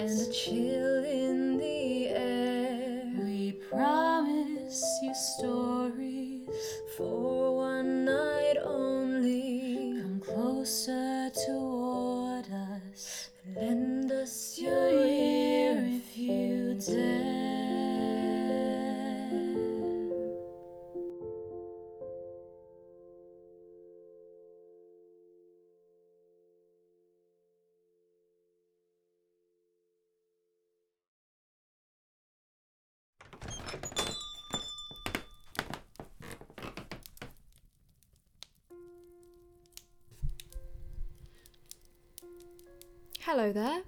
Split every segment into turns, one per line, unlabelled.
and a chill
Hello there.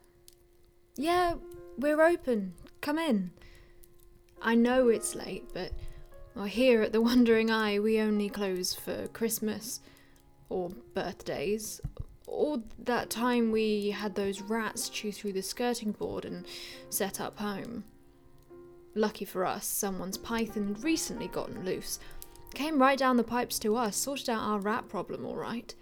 Yeah, we're open. Come in. I know it's late, but well, here at the Wandering Eye, we only close for Christmas or birthdays. Or that time we had those rats chew through the skirting board and set up home. Lucky for us, someone's python had recently gotten loose. Came right down the pipes to us, sorted out our rat problem all right.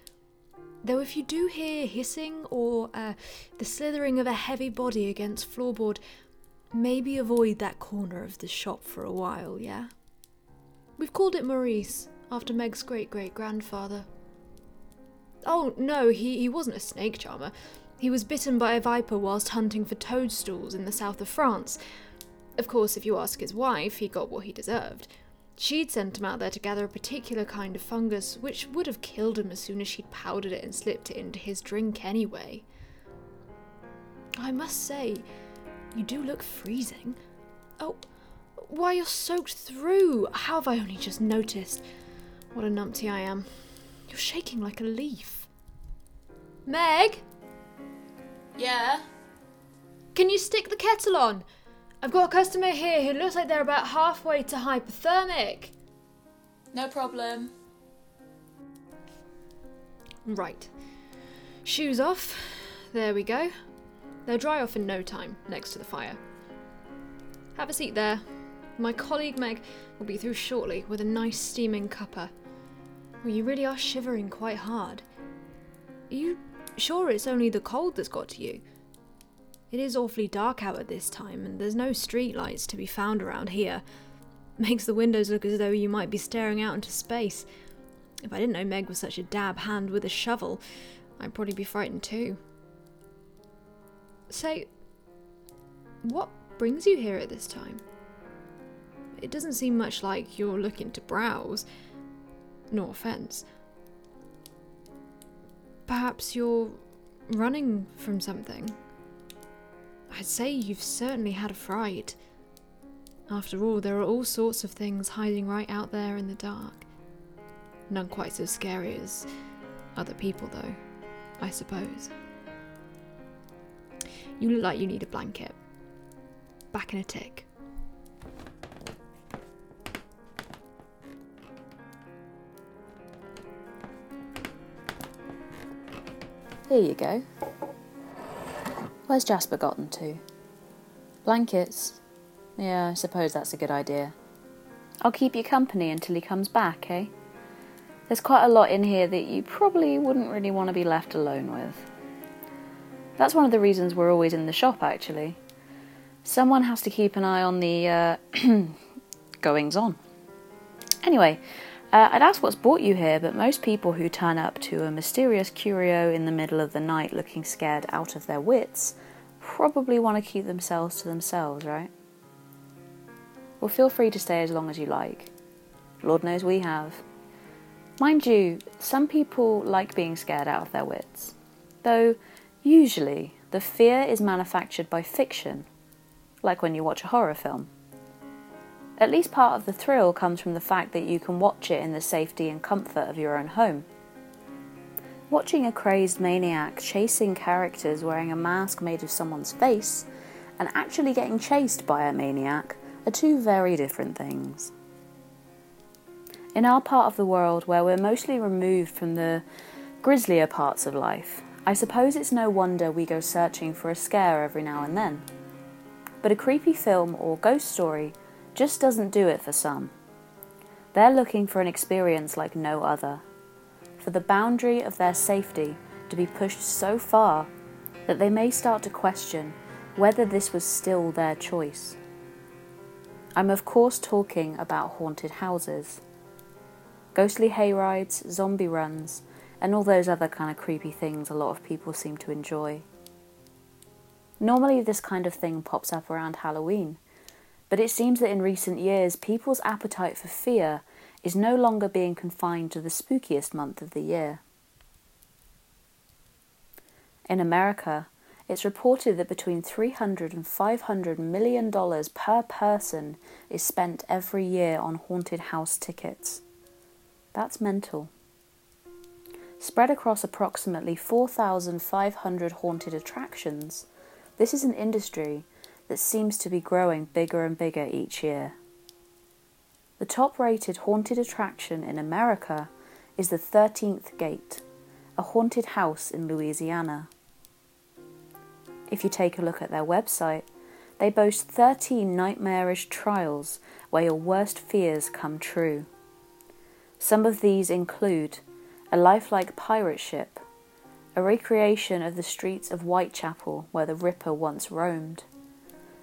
Though if you do hear hissing or uh, the slithering of a heavy body against floorboard, maybe avoid that corner of the shop for a while, yeah? We've called it Maurice, after Meg's great great grandfather. Oh, no, he, he wasn't a snake charmer. He was bitten by a viper whilst hunting for toadstools in the south of France. Of course, if you ask his wife, he got what he deserved. She'd sent him out there to gather a particular kind of fungus, which would have killed him as soon as she'd powdered it and slipped it into his drink anyway. I must say, you do look freezing. Oh, why, you're soaked through! How have I only just noticed? What a numpty I am. You're shaking like a leaf. Meg,
Yeah?
can you stick the kettle on? I've got a customer here who looks like they're about halfway to hypothermic.
No problem.
Right. Shoes off. There we go. They'll dry off in no time, next to the fire. Have a seat there. My colleague Meg will be through shortly with a nice steaming cuppa. Well, you really are shivering quite hard. Are you sure it's only the cold that's got to you? It is awfully dark out at this time, and there's no street lights to be found around here. Makes the windows look as though you might be staring out into space. If I didn't know Meg was such a dab hand with a shovel, I'd probably be frightened too. So, what brings you here at this time? It doesn't seem much like you're looking to browse. No offense. Perhaps you're running from something. I'd say you've certainly had a fright. After all, there are all sorts of things hiding right out there in the dark. None quite so scary as other people, though, I suppose. You look like you need a blanket. Back in a tick.
Here you go. Where's Jasper gotten to? Blankets? Yeah, I suppose that's a good idea. I'll keep you company until he comes back, eh? There's quite a lot in here that you probably wouldn't really want to be left alone with. That's one of the reasons we're always in the shop, actually. Someone has to keep an eye on the uh, goings on. Anyway, uh, I'd ask what's brought you here, but most people who turn up to a mysterious curio in the middle of the night looking scared out of their wits probably want to keep themselves to themselves, right? Well, feel free to stay as long as you like. Lord knows we have. Mind you, some people like being scared out of their wits, though usually the fear is manufactured by fiction, like when you watch a horror film. At least part of the thrill comes from the fact that you can watch it in the safety and comfort of your own home. Watching a crazed maniac chasing characters wearing a mask made of someone's face and actually getting chased by a maniac are two very different things. In our part of the world where we're mostly removed from the grislier parts of life, I suppose it's no wonder we go searching for a scare every now and then. But a creepy film or ghost story just doesn't do it for some. They're looking for an experience like no other, for the boundary of their safety to be pushed so far that they may start to question whether this was still their choice. I'm, of course, talking about haunted houses. Ghostly hayrides, zombie runs, and all those other kind of creepy things a lot of people seem to enjoy. Normally, this kind of thing pops up around Halloween, but it seems that in recent years, people's appetite for fear is no longer being confined to the spookiest month of the year. In America, it's reported that between 300 and 500 million dollars per person is spent every year on haunted house tickets. That's mental. Spread across approximately 4,500 haunted attractions, this is an industry that seems to be growing bigger and bigger each year. The top rated haunted attraction in America is the 13th Gate, a haunted house in Louisiana. If you take a look at their website, they boast 13 nightmarish trials where your worst fears come true. Some of these include a lifelike pirate ship, a recreation of the streets of Whitechapel where the Ripper once roamed,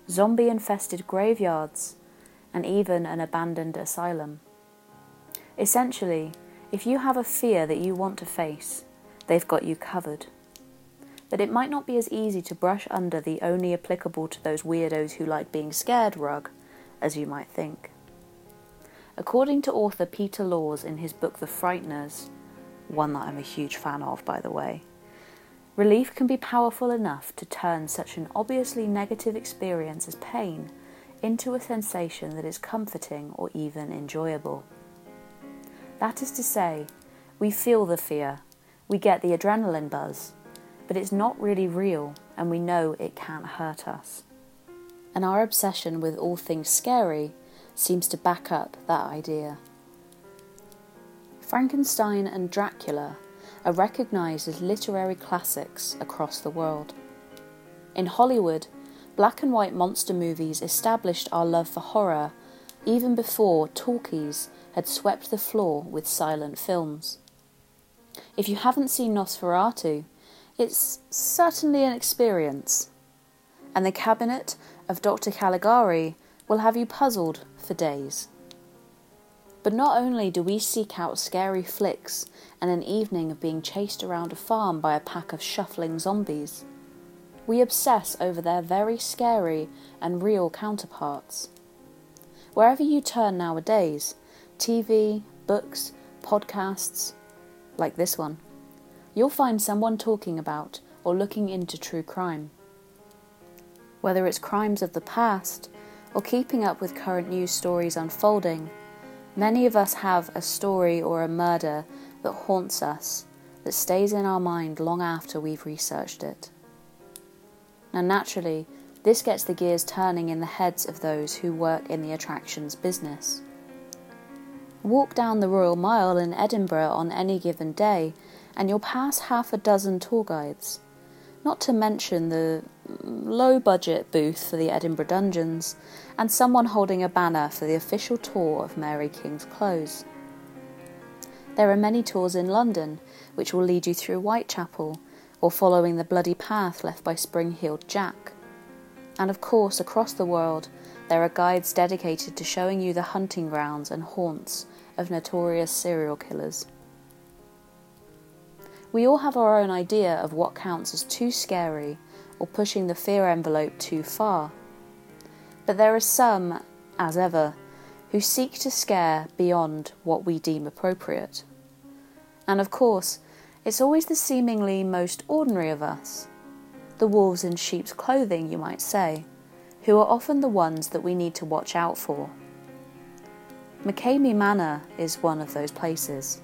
zombie infested graveyards, and even an abandoned asylum. Essentially, if you have a fear that you want to face, they've got you covered. But it might not be as easy to brush under the only applicable to those weirdos who like being scared rug as you might think. According to author Peter Laws in his book The Frighteners, one that I'm a huge fan of, by the way. Relief can be powerful enough to turn such an obviously negative experience as pain into a sensation that is comforting or even enjoyable. That is to say, we feel the fear, we get the adrenaline buzz, but it's not really real and we know it can't hurt us. And our obsession with all things scary seems to back up that idea. Frankenstein and Dracula are recognised as literary classics across the world. In Hollywood, black and white monster movies established our love for horror even before talkies had swept the floor with silent films. If you haven't seen Nosferatu, it's certainly an experience. And the cabinet of Dr. Caligari will have you puzzled for days. But not only do we seek out scary flicks and an evening of being chased around a farm by a pack of shuffling zombies, we obsess over their very scary and real counterparts. Wherever you turn nowadays, TV, books, podcasts, like this one, you'll find someone talking about or looking into true crime. Whether it's crimes of the past or keeping up with current news stories unfolding, Many of us have a story or a murder that haunts us, that stays in our mind long after we've researched it. Now, naturally, this gets the gears turning in the heads of those who work in the attractions business. Walk down the Royal Mile in Edinburgh on any given day, and you'll pass half a dozen tour guides, not to mention the low budget booth for the Edinburgh Dungeons, and someone holding a banner for the official tour of Mary King's Close. There are many tours in London which will lead you through Whitechapel or following the bloody path left by Spring Heeled Jack. And of course, across the world, there are guides dedicated to showing you the hunting grounds and haunts of notorious serial killers. We all have our own idea of what counts as too scary or pushing the fear envelope too far. But there are some, as ever, who seek to scare beyond what we deem appropriate. And of course, it's always the seemingly most ordinary of us, the wolves in sheep's clothing, you might say, who are often the ones that we need to watch out for. McKamey Manor is one of those places,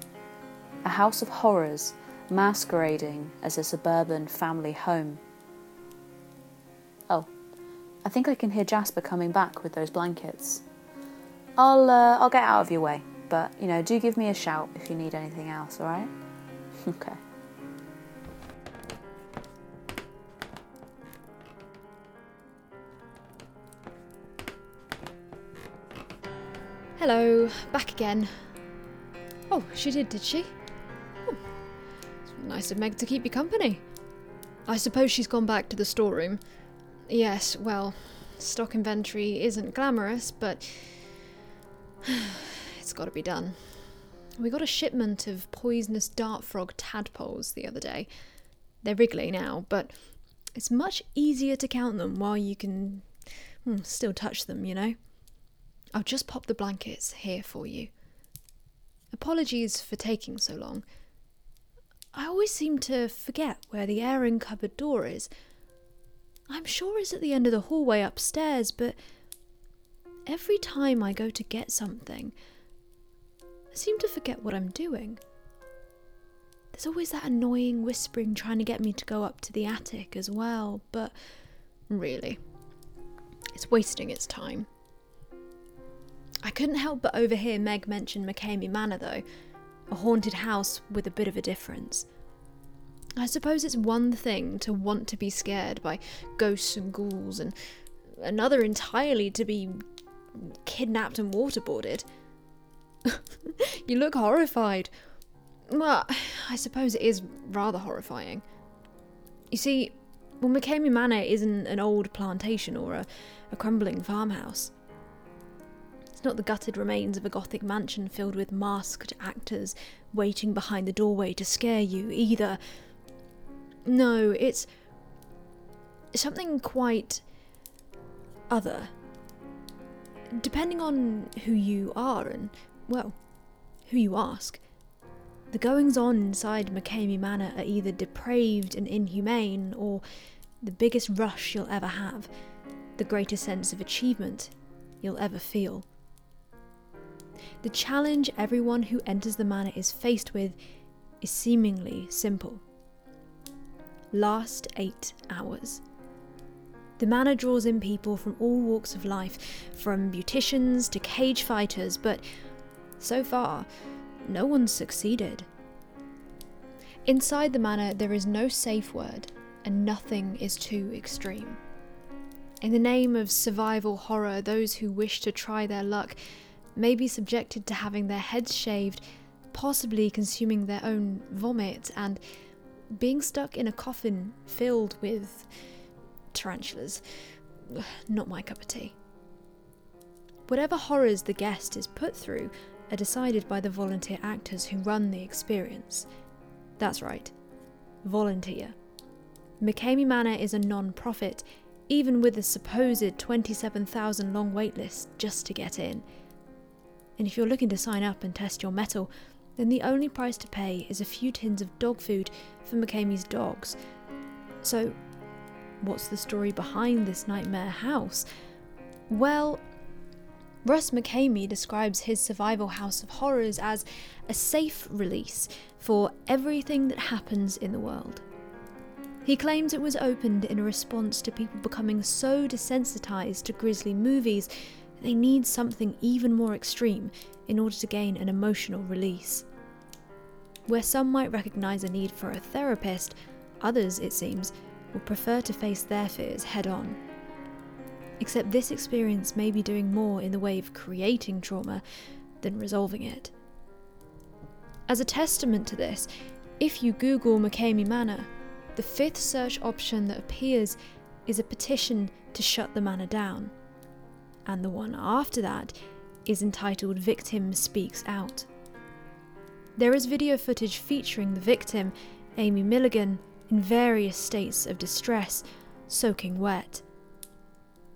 a house of horrors masquerading as a suburban family home. Oh, I think I can hear Jasper coming back with those blankets. I'll uh, I'll get out of your way, but you know, do give me a shout if you need anything else, all right? okay.
Hello, back again. Oh, she did, did she? Nice of Meg to keep you company. I suppose she's gone back to the storeroom. Yes, well, stock inventory isn't glamorous, but it's got to be done. We got a shipment of poisonous dart frog tadpoles the other day. They're wriggly now, but it's much easier to count them while you can hmm, still touch them, you know? I'll just pop the blankets here for you. Apologies for taking so long. I always seem to forget where the airing cupboard door is. I'm sure it's at the end of the hallway upstairs, but every time I go to get something, I seem to forget what I'm doing. There's always that annoying whispering trying to get me to go up to the attic as well, but really, it's wasting its time. I couldn't help but overhear Meg mention McKamey Manor, though, a haunted house with a bit of a difference. I suppose it's one thing to want to be scared by ghosts and ghouls, and another entirely to be kidnapped and waterboarded. you look horrified. Well, I suppose it is rather horrifying. You see, well, McKamey Manor isn't an old plantation or a, a crumbling farmhouse. Not the gutted remains of a gothic mansion filled with masked actors waiting behind the doorway to scare you, either. No, it's something quite other. Depending on who you are and, well, who you ask, the goings on inside McKamey Manor are either depraved and inhumane or the biggest rush you'll ever have, the greatest sense of achievement you'll ever feel. The challenge everyone who enters the manor is faced with is seemingly simple. Last eight hours. The manor draws in people from all walks of life, from beauticians to cage fighters, but so far, no one's succeeded. Inside the manor, there is no safe word, and nothing is too extreme. In the name of survival horror, those who wish to try their luck may be subjected to having their heads shaved, possibly consuming their own vomit, and being stuck in a coffin filled with tarantulas. Not my cup of tea. Whatever horrors the guest is put through are decided by the volunteer actors who run the experience. That's right, volunteer. McKamey Manor is a non profit, even with a supposed 27,000 long waitlist just to get in. And if you're looking to sign up and test your mettle, then the only price to pay is a few tins of dog food for McKamey's dogs. So, what's the story behind this nightmare house? Well, Russ McKamey describes his survival house of horrors as a safe release for everything that happens in the world. He claims it was opened in response to people becoming so desensitized to grisly movies they need something even more extreme in order to gain an emotional release. Where some might recognise a need for a therapist, others, it seems, would prefer to face their fears head on. Except this experience may be doing more in the way of creating trauma than resolving it. As a testament to this, if you Google McKamey Manor, the fifth search option that appears is a petition to shut the manor down and the one after that is entitled Victim Speaks Out. There is video footage featuring the victim, Amy Milligan, in various states of distress, soaking wet.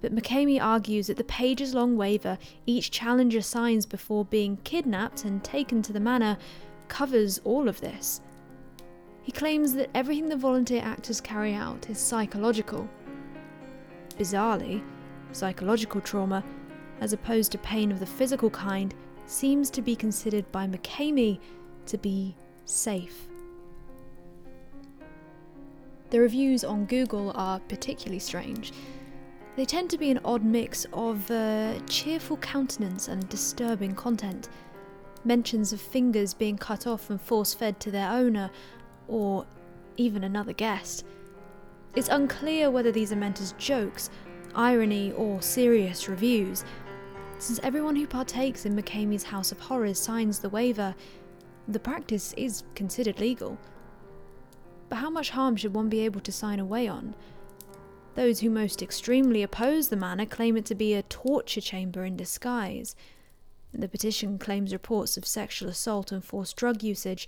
But McKamey argues that the pages long waiver each challenger signs before being kidnapped and taken to the manor covers all of this. He claims that everything the volunteer actors carry out is psychological. Bizarrely, Psychological trauma, as opposed to pain of the physical kind, seems to be considered by McKamey to be safe. The reviews on Google are particularly strange. They tend to be an odd mix of uh, cheerful countenance and disturbing content. Mentions of fingers being cut off and force fed to their owner, or even another guest. It's unclear whether these are meant as jokes, irony, or serious reviews. Since everyone who partakes in McKamey's House of Horrors signs the waiver, the practice is considered legal. But how much harm should one be able to sign away on? Those who most extremely oppose the manor claim it to be a torture chamber in disguise. The petition claims reports of sexual assault and forced drug usage,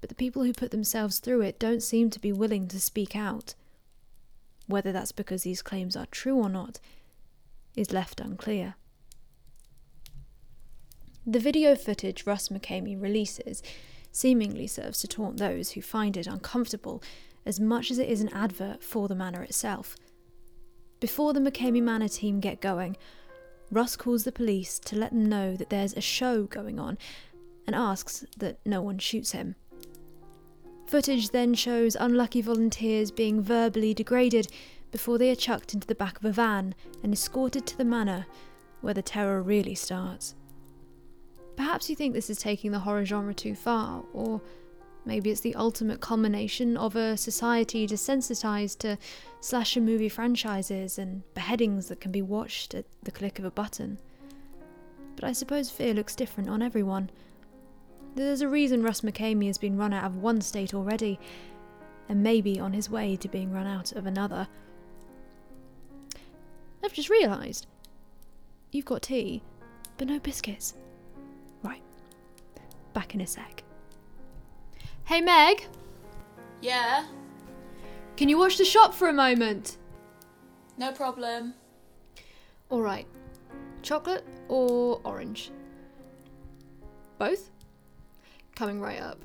but the people who put themselves through it don't seem to be willing to speak out. Whether that's because these claims are true or not is left unclear. The video footage Russ McKamey releases seemingly serves to taunt those who find it uncomfortable as much as it is an advert for the manor itself. Before the McKamey Manor team get going, Russ calls the police to let them know that there's a show going on and asks that no one shoots him. Footage then shows unlucky volunteers being verbally degraded before they are chucked into the back of a van and escorted to the manor where the terror really starts. Perhaps you think this is taking the horror genre too far, or maybe it's the ultimate culmination of a society desensitized to slasher movie franchises and beheadings that can be watched at the click of a button. But I suppose fear looks different on everyone. There's a reason Russ McKamey has been run out of one state already, and maybe on his way to being run out of another. I've just realised you've got tea, but no biscuits. Right, back in a sec. Hey Meg,
Yeah?
can you watch the shop for a moment?
No problem.
Alright, chocolate or orange? Both? Coming right up.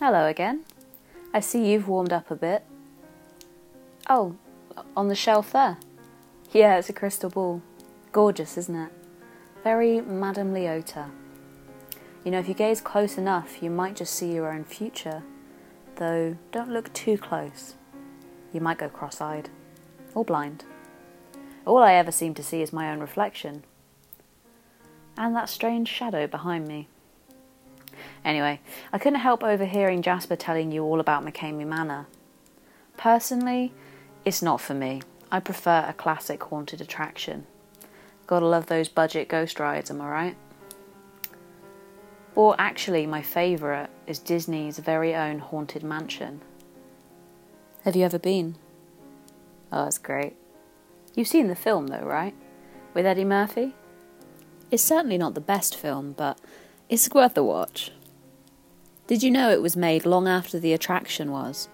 Hello again. I see you've warmed up a bit. Oh, on the shelf there. Yeah, it's a crystal ball. Gorgeous, isn't it? Very Madame Leota. You know, if you gaze close enough, you might just see your own future. Though, don't look too close. You might go cross eyed. Or blind. All I ever seem to see is my own reflection. And that strange shadow behind me. Anyway, I couldn't help overhearing Jasper telling you all about McKamey Manor. Personally, it's not for me. I prefer a classic haunted attraction. Gotta love those budget ghost rides, am I right? Or actually, my favourite is Disney's very own Haunted Mansion. Have you ever been? Oh, that's great. You've seen the film, though, right? With Eddie Murphy? It's certainly not the best film, but it's worth a watch. Did you know it was made long after the attraction was?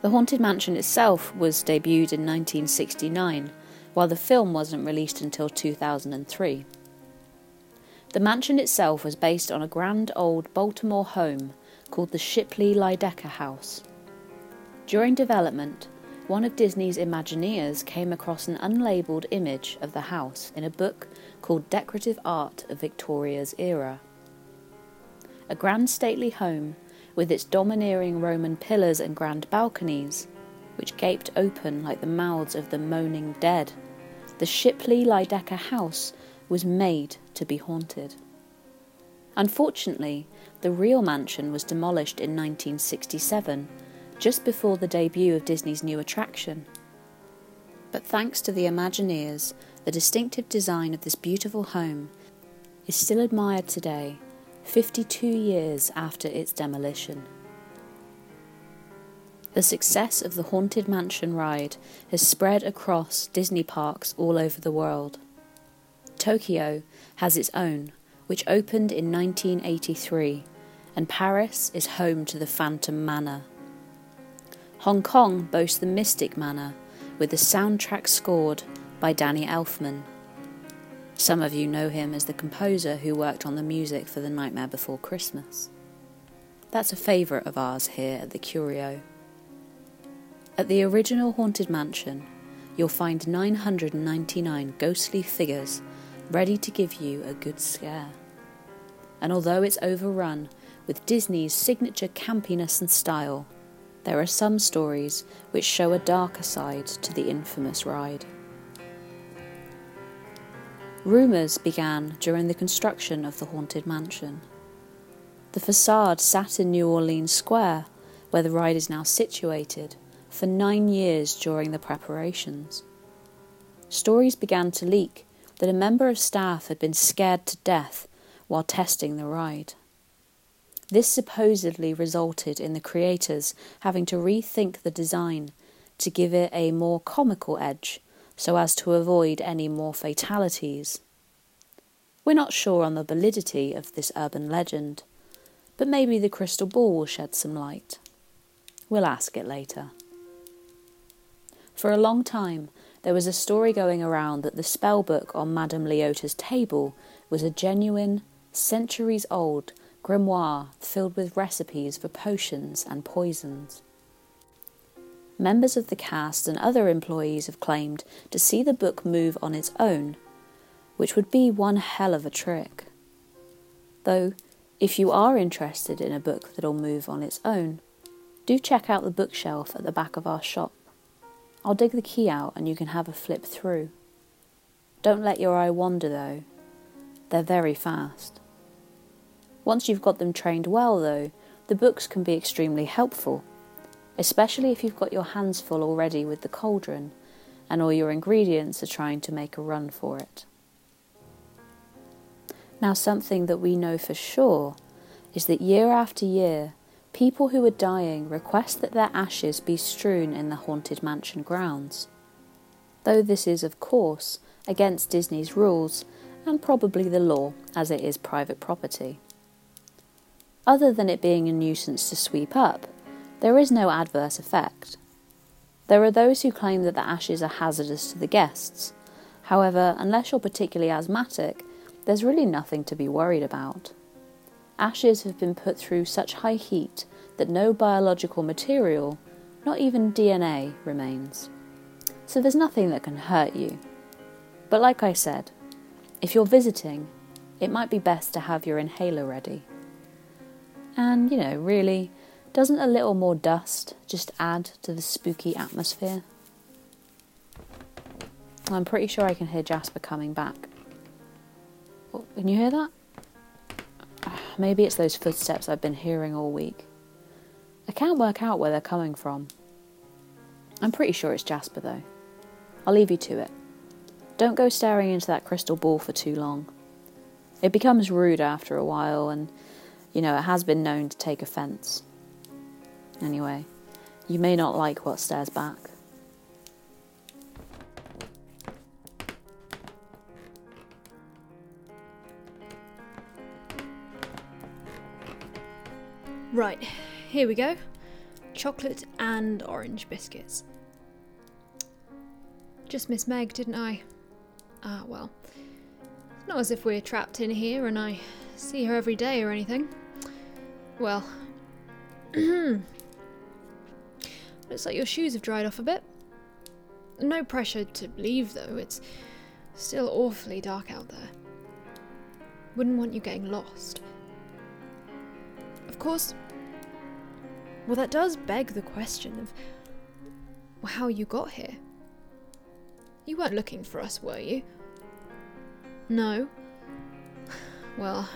The Haunted Mansion itself was debuted in 1969, while the film wasn't released until 2003. The mansion itself was based on a grand old Baltimore home called the Shipley Lydecker House. During development, one of Disney's Imagineers came across an unlabeled image of the house in a book called Decorative Art of Victoria's Era. A grand stately home with its domineering Roman pillars and grand balconies, which gaped open like the mouths of the moaning dead. The Shipley Lydecker house was made to be haunted. Unfortunately, the real mansion was demolished in 1967, just before the debut of Disney's new attraction. But thanks to the Imagineers, the distinctive design of this beautiful home is still admired today, 52 years after its demolition. The success of the Haunted Mansion ride has spread across Disney parks all over the world. Tokyo has its own, which opened in 1983, and Paris is home to the Phantom Manor. Hong Kong boasts the Mystic Manor, with the soundtrack scored by Danny Elfman. Some of you know him as the composer who worked on the music for The Nightmare Before Christmas. That's a favourite of ours here at the Curio. At the original Haunted Mansion, you'll find 999 ghostly figures ready to give you a good scare. And although it's overrun with Disney's signature campiness and style, there are some stories which show a darker side to the infamous ride. Rumours began during the construction of the Haunted Mansion. The facade sat in New Orleans Square, where the ride is now situated, for nine years during the preparations. Stories began to leak that a member of staff had been scared to death while testing the ride. This supposedly resulted in the creators having to rethink the design to give it a more comical edge so as to avoid any more fatalities. We're not sure on the validity of this urban legend, but maybe the crystal ball will shed some light. We'll ask it later. For a long time, there was a story going around that the spell book on Madame Leota's table was a genuine, centuries old grimoire filled with recipes for potions and poisons. Members of the cast and other employees have claimed to see the book move on its own, which would be one hell of a trick. Though, if you are interested in a book that'll move on its own, do check out the bookshelf at the back of our shop. I'll dig the key out and you can have a flip through. Don't let your eye wander though, they're very fast. Once you've got them trained well, though, the books can be extremely helpful, especially if you've got your hands full already with the cauldron and all your ingredients are trying to make a run for it. Now, something that we know for sure is that year after year, people who are dying request that their ashes be strewn in the haunted mansion grounds. Though this is, of course, against Disney's rules and probably the law, as it is private property. Other than it being a nuisance to sweep up, there is no adverse effect. There are those who claim that the ashes are hazardous to the guests. However, unless you're particularly asthmatic, there's really nothing to be worried about. Ashes have been put through such high heat that no biological material, not even DNA, remains. So there's nothing that can hurt you. But like I said, if you're visiting, it might be best to have your inhaler ready. And, you know, really, doesn't a little more dust just add to the spooky atmosphere? I'm pretty sure I can hear Jasper coming back. Oh, can you hear that? Maybe it's those footsteps I've been hearing all week. I can't work out where they're coming from. I'm pretty sure it's Jasper, though. I'll leave you to it. Don't go staring into that crystal ball for too long. It becomes rude after a while, and you know, it has been known to take offence. Anyway, you may not like what stares back.
Right, here we go. Chocolate and orange biscuits. Just Miss Meg, didn't I? Ah, well. Not as if we're trapped in here and I see her every day or anything. Well. Looks like your shoes have dried off a bit. No pressure to leave, though. It's still awfully dark out there. Wouldn't want you getting lost. Of course. Well, that does beg the question of how you got here. You weren't looking for us, were you? No. Well,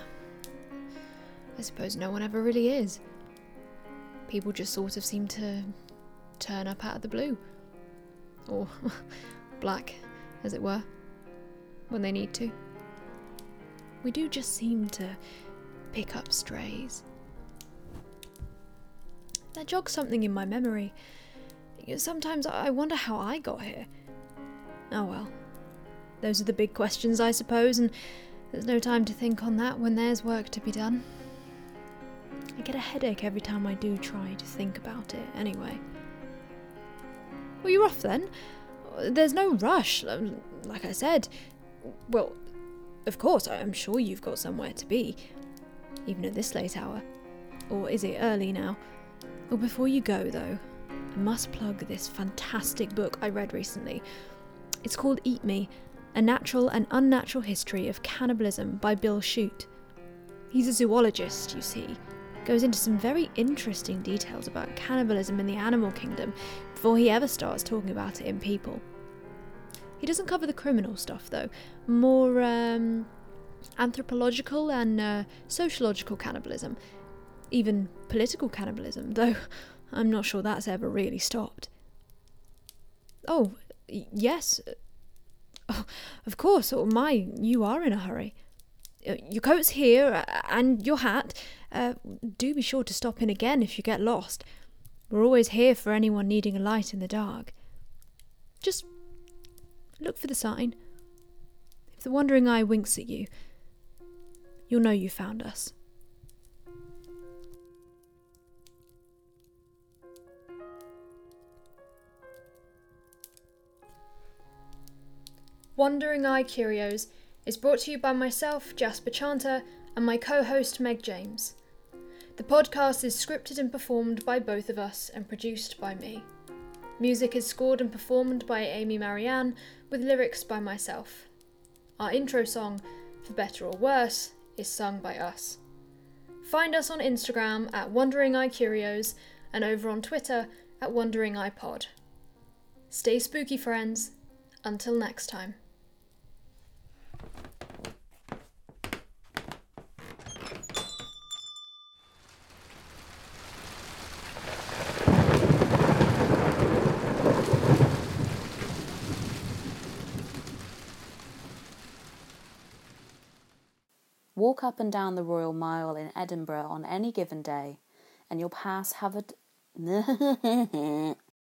I suppose no one ever really is. People just sort of seem to turn up out of the blue. Or black, as it were, when they need to. We do just seem to pick up strays. That jogs something in my memory. Sometimes I wonder how I got here. Oh well. Those are the big questions, I suppose, and there's no time to think on that when there's work to be done. I get a headache every time I do try to think about it, anyway. Well, you're off then. There's no rush, um, like I said. Well, of course, I'm sure you've got somewhere to be, even at this late hour. Or is it early now? Well, before you go, though, I must plug this fantastic book I read recently. It's called Eat Me, A Natural and Unnatural History of Cannibalism by Bill Schutt. He's a zoologist, you see, goes into some very interesting details about cannibalism in the animal kingdom before he ever starts talking about it in people. He doesn't cover the criminal stuff though, more um, anthropological and uh, sociological cannibalism, even political cannibalism, though I'm not sure that's ever really stopped. Oh, yes. Oh, of course. Oh, my, you are in a hurry. Uh, Your coat's here, and your hat. Uh, do be sure to stop in again if you get lost. We're always here for anyone needing a light in the dark. Just look for the sign. If the wandering eye winks at you, you'll know you found us. Wandering Eye Curios is brought to you by myself, Jasper Chanter, and my co host, Meg James. The podcast is scripted and performed by both of us and produced by me. Music is scored and performed by Amy Marianne, with lyrics by myself. Our intro song, For Better or Worse, is sung by us. Find us on Instagram at Wandering Eye Curios and over on Twitter at Wandering Eye Pod. Stay spooky, friends. Until next time.
Walk up and down the Royal Mile in Edinburgh on any given day, and you'll pass Havard.